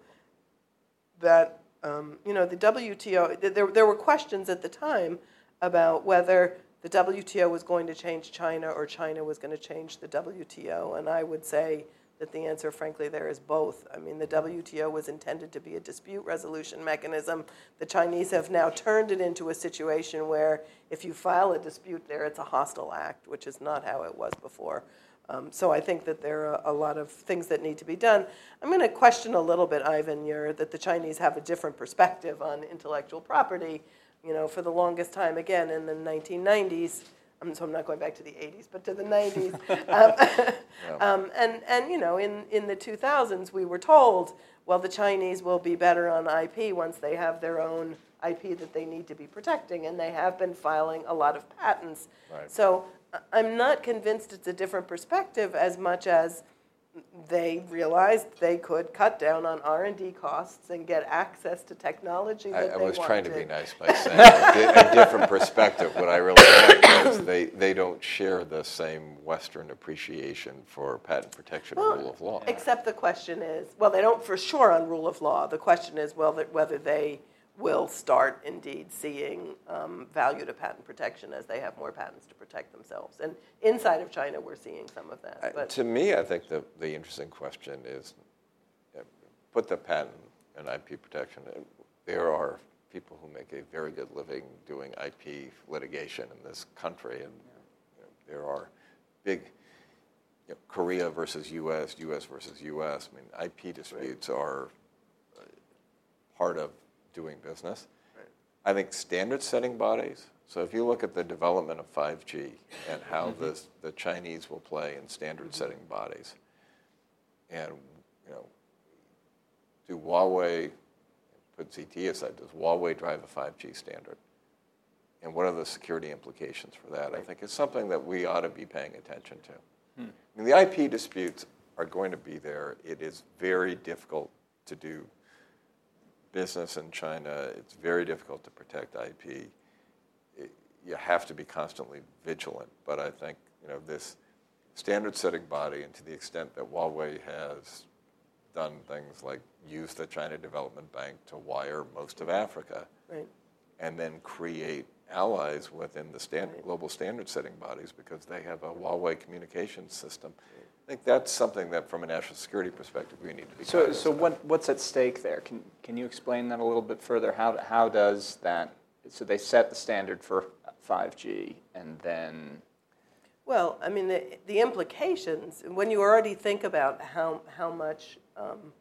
that um, you know the WTO there, there were questions at the time about whether the the WTO was going to change China or China was going to change the WTO. And I would say that the answer, frankly, there is both. I mean, the WTO was intended to be a dispute resolution mechanism. The Chinese have now turned it into a situation where if you file a dispute there, it's a hostile act, which is not how it was before. Um, so I think that there are a lot of things that need to be done. I'm going to question a little bit, Ivan, your, that the Chinese have a different perspective on intellectual property. You know, for the longest time, again, in the 1990s, um, so I'm not going back to the 80s, but to the 90s. um, um, and, and, you know, in, in the 2000s, we were told, well, the Chinese will be better on IP once they have their own IP that they need to be protecting, and they have been filing a lot of patents. Right. So I'm not convinced it's a different perspective as much as they realized they could cut down on R&D costs and get access to technology I, that I they was trying to be nice by saying a, different perspective. What I really meant was they, they don't share the same Western appreciation for patent protection and rule of law. Except the question is, well, they don't for sure on rule of law. The question is, well, that whether they will start indeed seeing um, value to patent protection as they have more patents to protect themselves. And inside of China, we're seeing some of that. I- To me, I think the, the interesting question is, uh, put the patent and IP protection, there are people who make a very good living doing IP litigation in this country, and you know, there are big, you know, Korea versus US, US versus US. I mean, IP disputes are uh, part of doing business. I think standard setting bodies, so if you look at the development of 5G and how mm-hmm. the, the Chinese will play in standard mm-hmm. setting bodies, and, you know, do Huawei, put ZTE aside, does Huawei drive a 5G standard? And what are the security implications for that? I think it's something that we ought to be paying attention to. Hmm. I mean, the IP disputes are going to be there. It is very difficult to do business in China. It's very difficult to protect IP. It, you have to be constantly vigilant. But I think you know this standard-setting body, and to the extent that Huawei has done things like use the China Development Bank to wire most of Africa, right. and then create allies within the standard, global standard-setting bodies because they have a Huawei communications system. I think that's something that, from a national security perspective, we need to be. So, so what, what's at stake there? Can, can you explain that a little bit further? How, how does that, so they set the standard for 5G and then, Well, I mean, the, the implications, when you already think about how, how much um,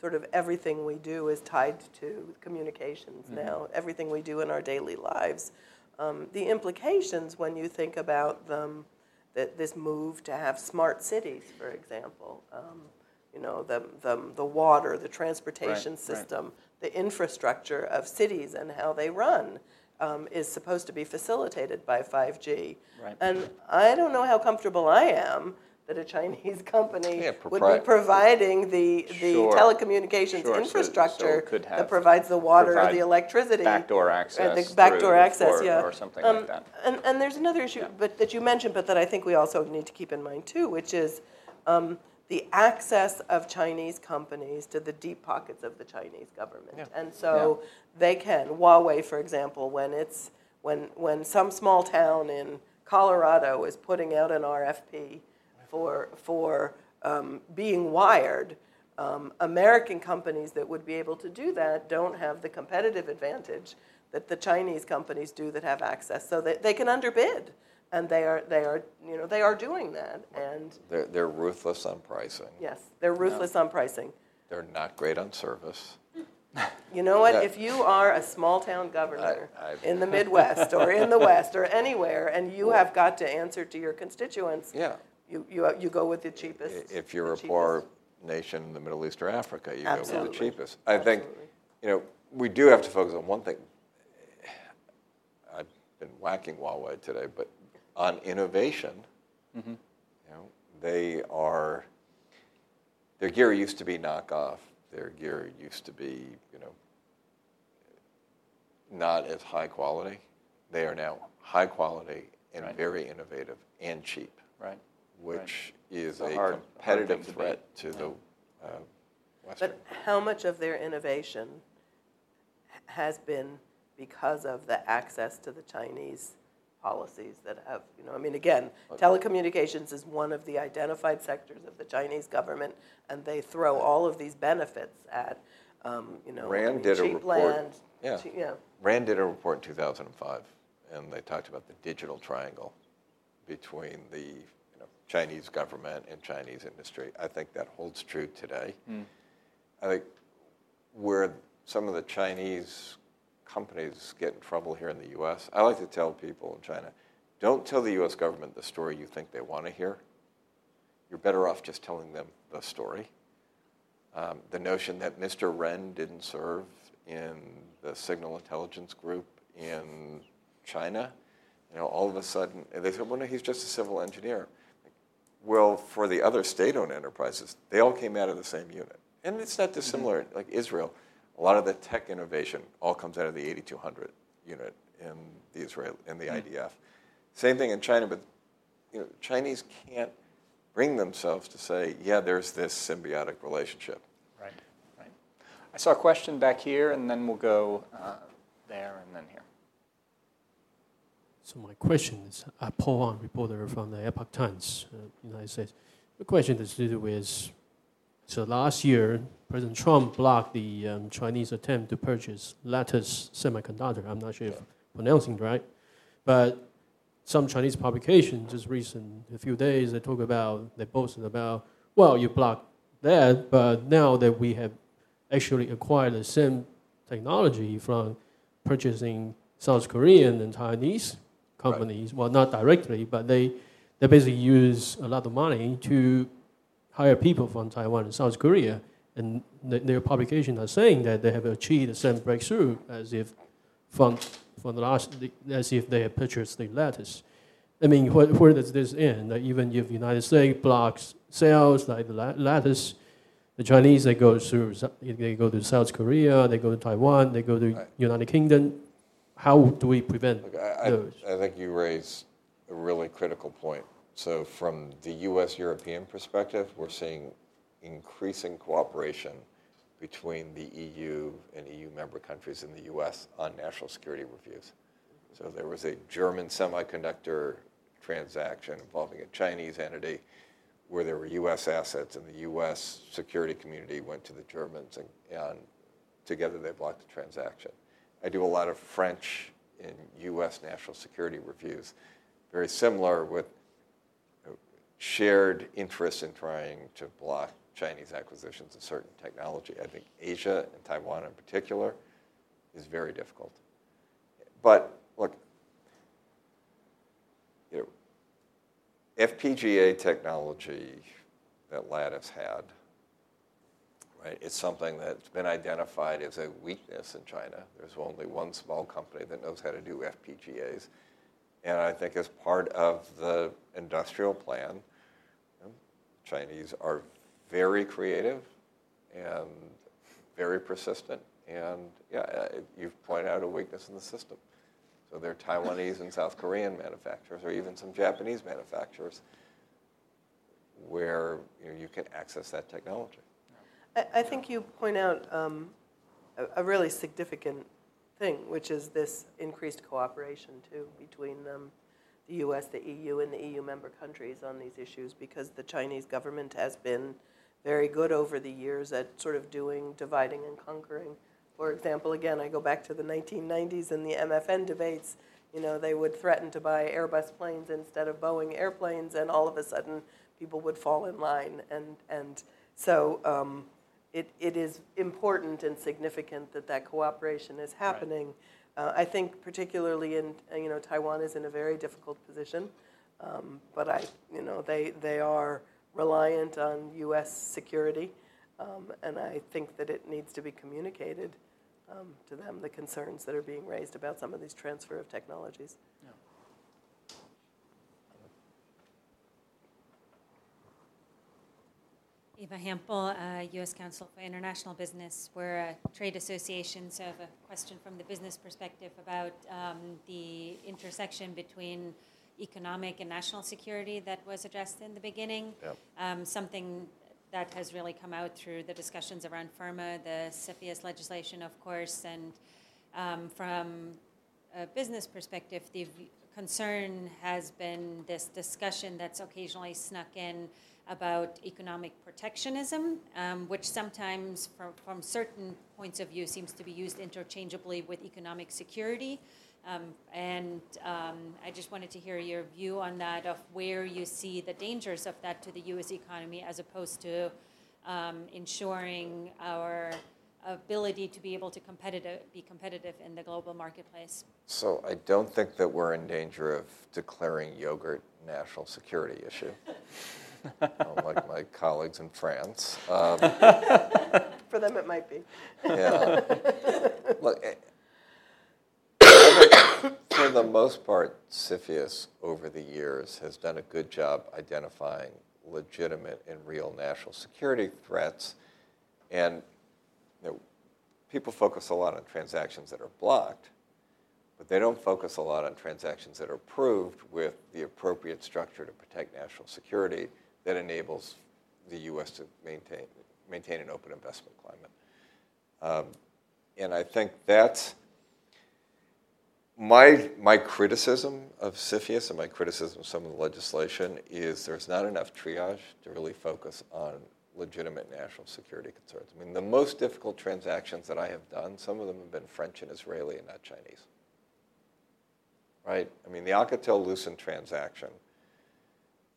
sort of everything we do is tied to communications now, everything we do in our daily lives, um, the implications when you think about them, that this move to have smart cities, for example, um, you know, the, the, the water, the transportation right. system, the infrastructure of cities and how they run um, is supposed to be facilitated by 5G. Right. And I don't know how comfortable I am that a Chinese company Yeah, would be providing the, the Sure. telecommunications Sure, so- so infrastructure that provides the water or the electricity. backdoor Uh, access The backdoor access, or- yeah. or something Um, like that. And, and there's another issue, Yeah. but that you mentioned, but that I think we also need to keep in mind too, which is um, the access of Chinese companies to the deep pockets of the Chinese government. And so they can, Huawei, for example, when it's, when, when some small town in Colorado is putting out an RFP for, for um, being wired, um, American companies that would be able to do that don't have the competitive advantage that the Chinese companies do that have access. So they, they can underbid, and they are, they are, you know, they are doing that. And They're, they're ruthless on pricing. yes, they're ruthless on pricing. They're not great on service. You know what? Yeah. If you are a small town governor I- in the Midwest or in the West or anywhere, and you have got to answer to your constituents, Yeah. You, you, you go with the cheapest. If you're a cheapest. poor nation in the Middle East or Africa, you go with the cheapest. I think, you know, we do have to focus on one thing. I've been whacking Huawei today, but on innovation, Mm-hmm. you know, they are, their gear used to be knockoff. Their gear used to be, you know, not as high quality. They are now high quality and Right. very innovative and cheap right? Which is a a hard- hard competitive thing to threat to the uh, Western. But how much of their innovation has been because of the access to the Chinese policies that have, you know, I mean, again, telecommunications is one of the identified sectors of the Chinese government, and they throw all of these benefits at, um, you know, I Rand mean, did a cheap report- land. yeah. che- yeah. Rand did a report in 2005, and they talked about the digital triangle between the you know, Chinese government and Chinese industry. I think that holds true today. I think where some of the Chinese companies get in trouble here in the U.S., I like to tell people in China, don't tell the U.S. government the story you think they want to hear. You're better off just telling them the story. Um, the notion that Mr. Ren didn't serve in the signal intelligence group in China, you know, all of a sudden, they said, well, no, he's just a civil engineer. Well, for the other state-owned enterprises, they all came out of the same unit. And it's not dissimilar, like Israel. A lot of the tech innovation all comes out of the 8200 unit in the Israel, in the IDF. Same thing in China, but you know, Chinese can't bring themselves to say, yeah, there's this symbiotic relationship. Right, right. I saw a question back here, and then we'll go uh, there and then here. So my question is, uh, Paul Wang, reporter from the Epoch Times, uh, United States. The question is to do with, so last year, President Trump blocked the um, Chinese attempt to purchase Lattice Semiconductor. I'm not sure if I'm pronouncing it right, but some Chinese publications just recent, a few days, they talk about, they posted about, well, you blocked that, but now that we have actually acquired the same technology from purchasing South Korean and Chinese companies. Well, not directly, but they, they basically use a lot of money to hire people from Taiwan and South Korea. And th- their publications are saying that they have achieved the same breakthrough as if from, from the last, as if they have purchased the lattice. I mean, where, where does this end? Like even if the United States blocks sales like the la- lattice, the Chinese they go through, they go to South Korea, they go to Taiwan, they go to Right. United Kingdom. How do we prevent Look, I, those? I, I think you raise a really critical point. So, from the US European perspective, we're seeing increasing cooperation between the EU and EU member countries in the US on national security reviews. So, there was a German semiconductor transaction involving a Chinese entity where there were US assets, and the US security community went to the Germans, and, and together they blocked the transaction. I do a lot of French in U.S. national security reviews, very similar with shared interest in trying to block Chinese acquisitions of certain technology. I think Asia and Taiwan in particular is very difficult. But look, you know, FPGA technology that Lattice had right? It's something that's been identified as a weakness in China. There's only one small company that knows how to do FPGAs. And I think as part of the industrial plan, you know, Chinese are very creative and very persistent. And yeah, uh, you've pointed out a weakness in the system. So there are Taiwanese and South Korean manufacturers, or even some Japanese manufacturers, where you, know, you can access that technology. I, I think you point out um, a, a really significant thing, which is this increased cooperation too between um, the U.S., the EU, and the EU member countries on these issues, because the Chinese government has been very good over the years at sort of doing dividing and conquering. For example, again, I go back to the 1990s and the MFN debates. You know, they would threaten to buy Airbus planes instead of Boeing airplanes, and all of a sudden, people would fall in line. And and so um, it, it is important and significant that that cooperation is happening. Uh, I think particularly in uh, you know Taiwan is in a very difficult position, um, but I you know they they are reliant on U.S. security, um, and I think that it needs to be communicated um, to them the concerns that are being raised about some of these transfer of technologies. Eva Hampel, uh, U.S. Council for International Business. We're a trade association, so I have a question from the business perspective about um, the intersection between economic and national security that was addressed in the beginning. Yep. Um, something that has really come out through the discussions around FIRRMA, the CFIUS legislation, of course, and um, from a business perspective, the concern has been this discussion that's occasionally snuck in about economic protectionism, um, which sometimes, from, from certain points of view, seems to be used interchangeably with economic security. Um, and um, I just wanted to hear your view on that of where you see the dangers of that to the U.S. economy as opposed to um, ensuring our ability to be able to competitive, be competitive in the global marketplace. So I don't think that we're in danger of declaring yogurt national security issue, like my colleagues in France. Um, For them, it might be. yeah. Look, eh, for the most part, CFIUS over the years has done a good job identifying legitimate and real national security threats. And you know, people focus a lot on transactions that are blocked, but they don't focus a lot on transactions that are approved with the appropriate structure to protect national security that enables the U.S. to maintain, maintain an open investment climate. Um, and I think that's my, my criticism of CFIUS and my criticism of some of the legislation is there's not enough triage to really focus on legitimate national security concerns. I mean, the most difficult transactions that I have done, some of them have been French and Israeli and not Chinese. Right? I mean, the Alcatel Lucent transaction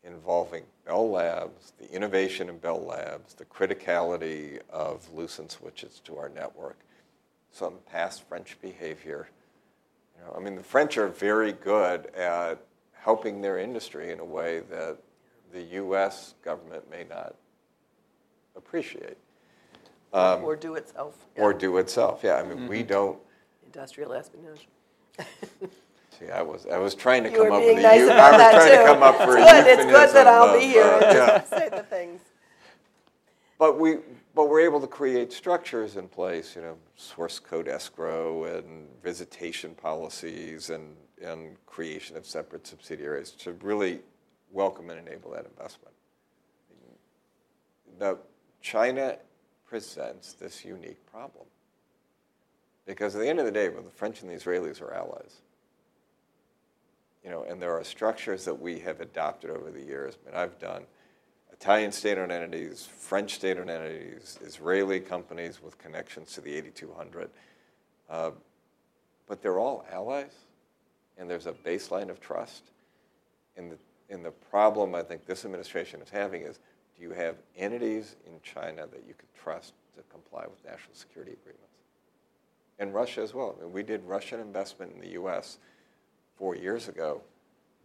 involving Bell Labs, the innovation in Bell Labs, the criticality of Lucent switches to our network, some past French behavior you know, I mean, the French are very good at helping their industry in a way that the U.S. government may not appreciate. Um, or do itself. Yeah. Or do itself, yeah. I mean, mm-hmm. we don't. Industrial espionage. See, I was I was trying to you come up with nice a eu- I was trying too. to come up for it's a good. It's good that I'll be here uh, yeah. say the things. But we but we're able to create structures in place, you know, source code escrow and visitation policies and, and creation of separate subsidiaries to really welcome and enable that investment. Now, China presents this unique problem. Because at the end of the day, well, the French and the Israelis are allies. You know, and there are structures that we have adopted over the years. I mean, I've done Italian state-owned entities, French state-owned entities, Israeli companies with connections to the 8200. Uh, but they're all allies, and there's a baseline of trust. And the, and the problem I think this administration is having is, do you have entities in China that you can trust to comply with national security agreements? And Russia as well. I mean, we did Russian investment in the U.S. four years ago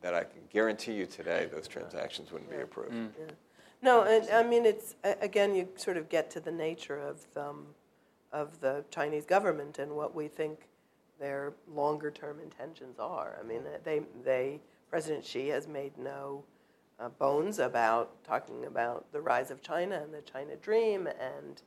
that I can guarantee you today those transactions wouldn't be approved. Mm. Yeah. No, and I mean, it's, again, you sort of get to the nature of, um, of the Chinese government and what we think their longer term intentions are. I mean, they, they, President Xi has made no uh, bones about talking about the rise of China and the China dream and,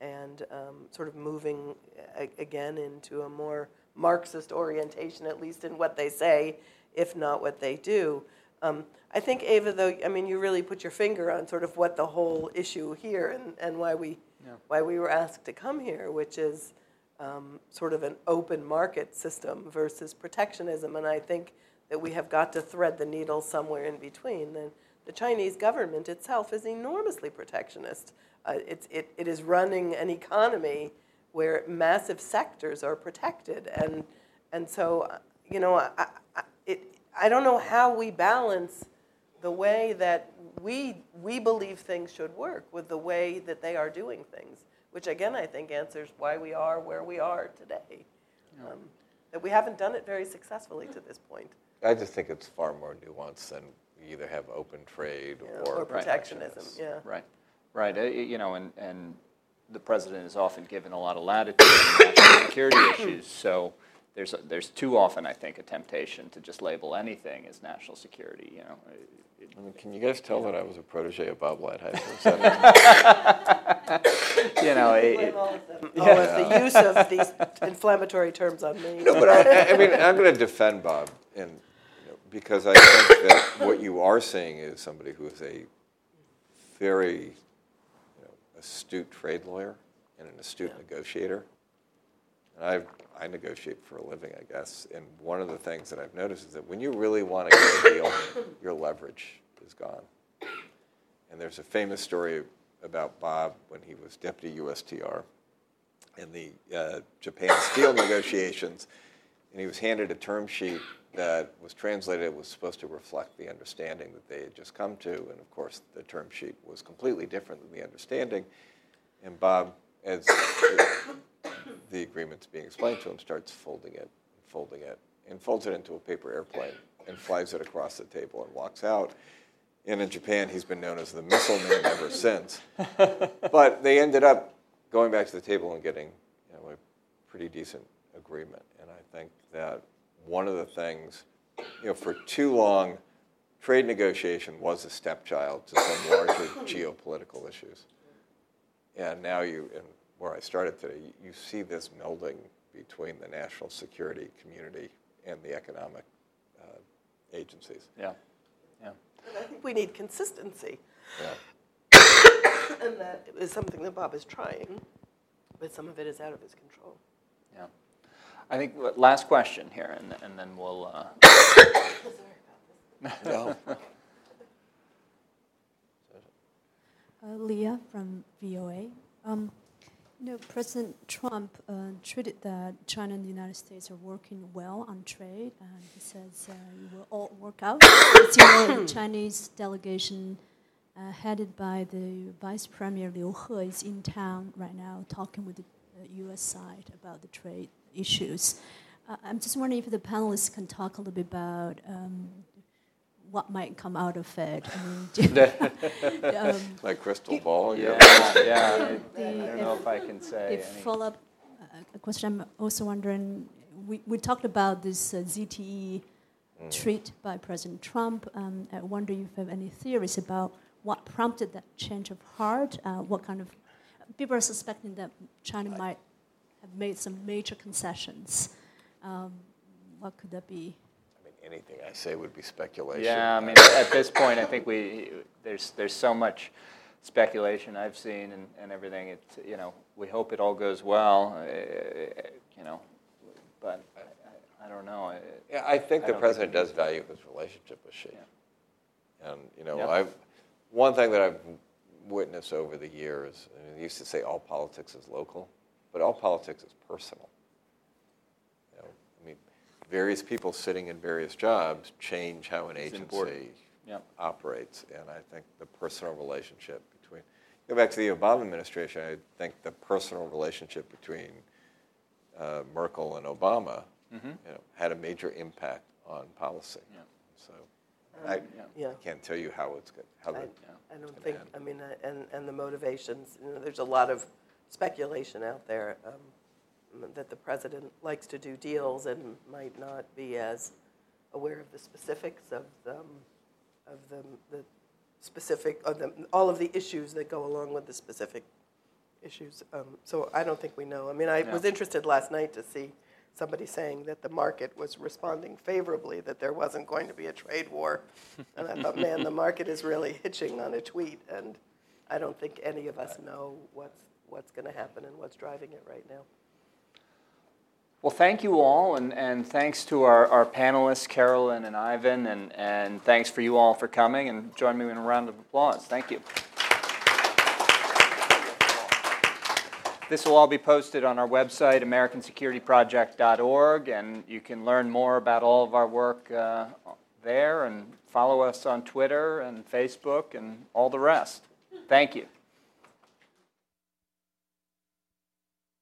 and um, sort of moving a- again into a more Marxist orientation, at least in what they say, if not what they do. Um, I think, Ava, though, I mean, you really put your finger on sort of what the whole issue here and, and why, we, yeah. why we were asked to come here, which is um, sort of an open market system versus protectionism. And I think that we have got to thread the needle somewhere in between. And the Chinese government itself is enormously protectionist. Uh, it's, it, it is running an economy where massive sectors are protected. And, and so, you know, I, I, it, I don't know how we balance the way that we, we believe things should work with the way that they are doing things, which again I think answers why we are where we are today. Um, that we haven't done it very successfully to this point. I just think it's far more nuanced than we either have open trade yeah, or, or protectionism. Yeah. Right. Right. Uh, you know, and, and the president is often given a lot of latitude in national security issues. So there's a, there's too often, I think, a temptation to just label anything as national security. You know. It, I mean, can you guys tell that I was a protege of Bob Lighthizer? you know, it, it, all, of them, all of the use of these inflammatory terms on me. No, but I, I mean, I'm going to defend Bob, and you know, because I think that what you are seeing is somebody who is a very you know, astute trade lawyer and an astute yeah. negotiator and I I negotiate for a living, I guess. And one of the things that I've noticed is that when you really want to get a deal, your leverage is gone. And there's a famous story about Bob when he was deputy USTR in the uh, Japan steel negotiations, and he was handed a term sheet that was translated. Was supposed to reflect the understanding that they had just come to, and of course, the term sheet was completely different than the understanding. And Bob, as the agreement's being explained to him, starts folding it, folding it, and folds it into a paper airplane and flies it across the table and walks out. And in Japan, he's been known as the missile man ever since. but they ended up going back to the table and getting you know, a pretty decent agreement. And I think that one of the things, you know, for too long, trade negotiation was a stepchild to some larger geopolitical issues. And now you, and where I started today, you, you see this melding between the national security community and the economic uh, agencies. Yeah. Yeah. And I think we need consistency. Yeah. and that is something that Bob is trying, but some of it is out of his control. Yeah. I think last question here, and, and then we'll. Uh, No. Uh, Leah from VOA. Um, you know, President Trump uh, tweeted that China and the United States are working well on trade, and he says uh, it will all work out. As you know, the Chinese delegation, uh, headed by the Vice Premier Liu He, is in town right now talking with the U.S. side about the trade issues. Uh, I'm just wondering if the panelists can talk a little bit about um, what might come out of it. I mean, um, like crystal ball. yeah, Yeah. yeah. I, I don't know if I can say. A any- follow-up uh, a question. I'm also wondering. We, we talked about this uh, ZTE treat by President Trump. Um, I wonder if you have any theories about what prompted that change of heart. Uh, what kind of people are suspecting that China might have made some major concessions. Um, what could that be? I mean, anything I say would be speculation. Yeah, I mean, at this point, I think we there's there's so much speculation I've seen and, and everything. It you know we hope it all goes well, uh, you know, but I, I, I don't know. I- Yeah, I think I the president think does value his relationship with Xi. Yeah. And, you know, Yeah. I've, one thing that I've witnessed over the years, I mean, they used to say all politics is local, but all politics is personal. You know, I mean, various people sitting in various jobs change how an It's agency Yeah. operates. And I think the personal relationship between, go back to the Obama administration, I think the personal relationship between uh, Merkel and Obama you know, had a major impact on policy. Yeah. So I, Yeah. I can't tell you how it's good. How I, the, I don't Can think, add. I mean, uh, and, and the motivations, you know, there's a lot of speculation out there um, that the president likes to do deals and might not be as aware of the specifics of, um, of the, the specific, of the, all of the issues that go along with the specific issues. Um, So I don't think we know. I mean, I was interested last night to see somebody saying that the market was responding favorably, that there wasn't going to be a trade war. And I thought, man, the market is really hitching on a tweet, and I don't think any of us know what's, what's going to happen and what's driving it right now. Well, thank you all, and, and thanks to our, our panelists, Carolyn and Ivan, and, and thanks for you all for coming, and join me in a round of applause. Thank you. This will all be posted on our website, americansecurityproject.org, and you can learn more about all of our work uh, there and follow us on Twitter and Facebook and all the rest. Thank you.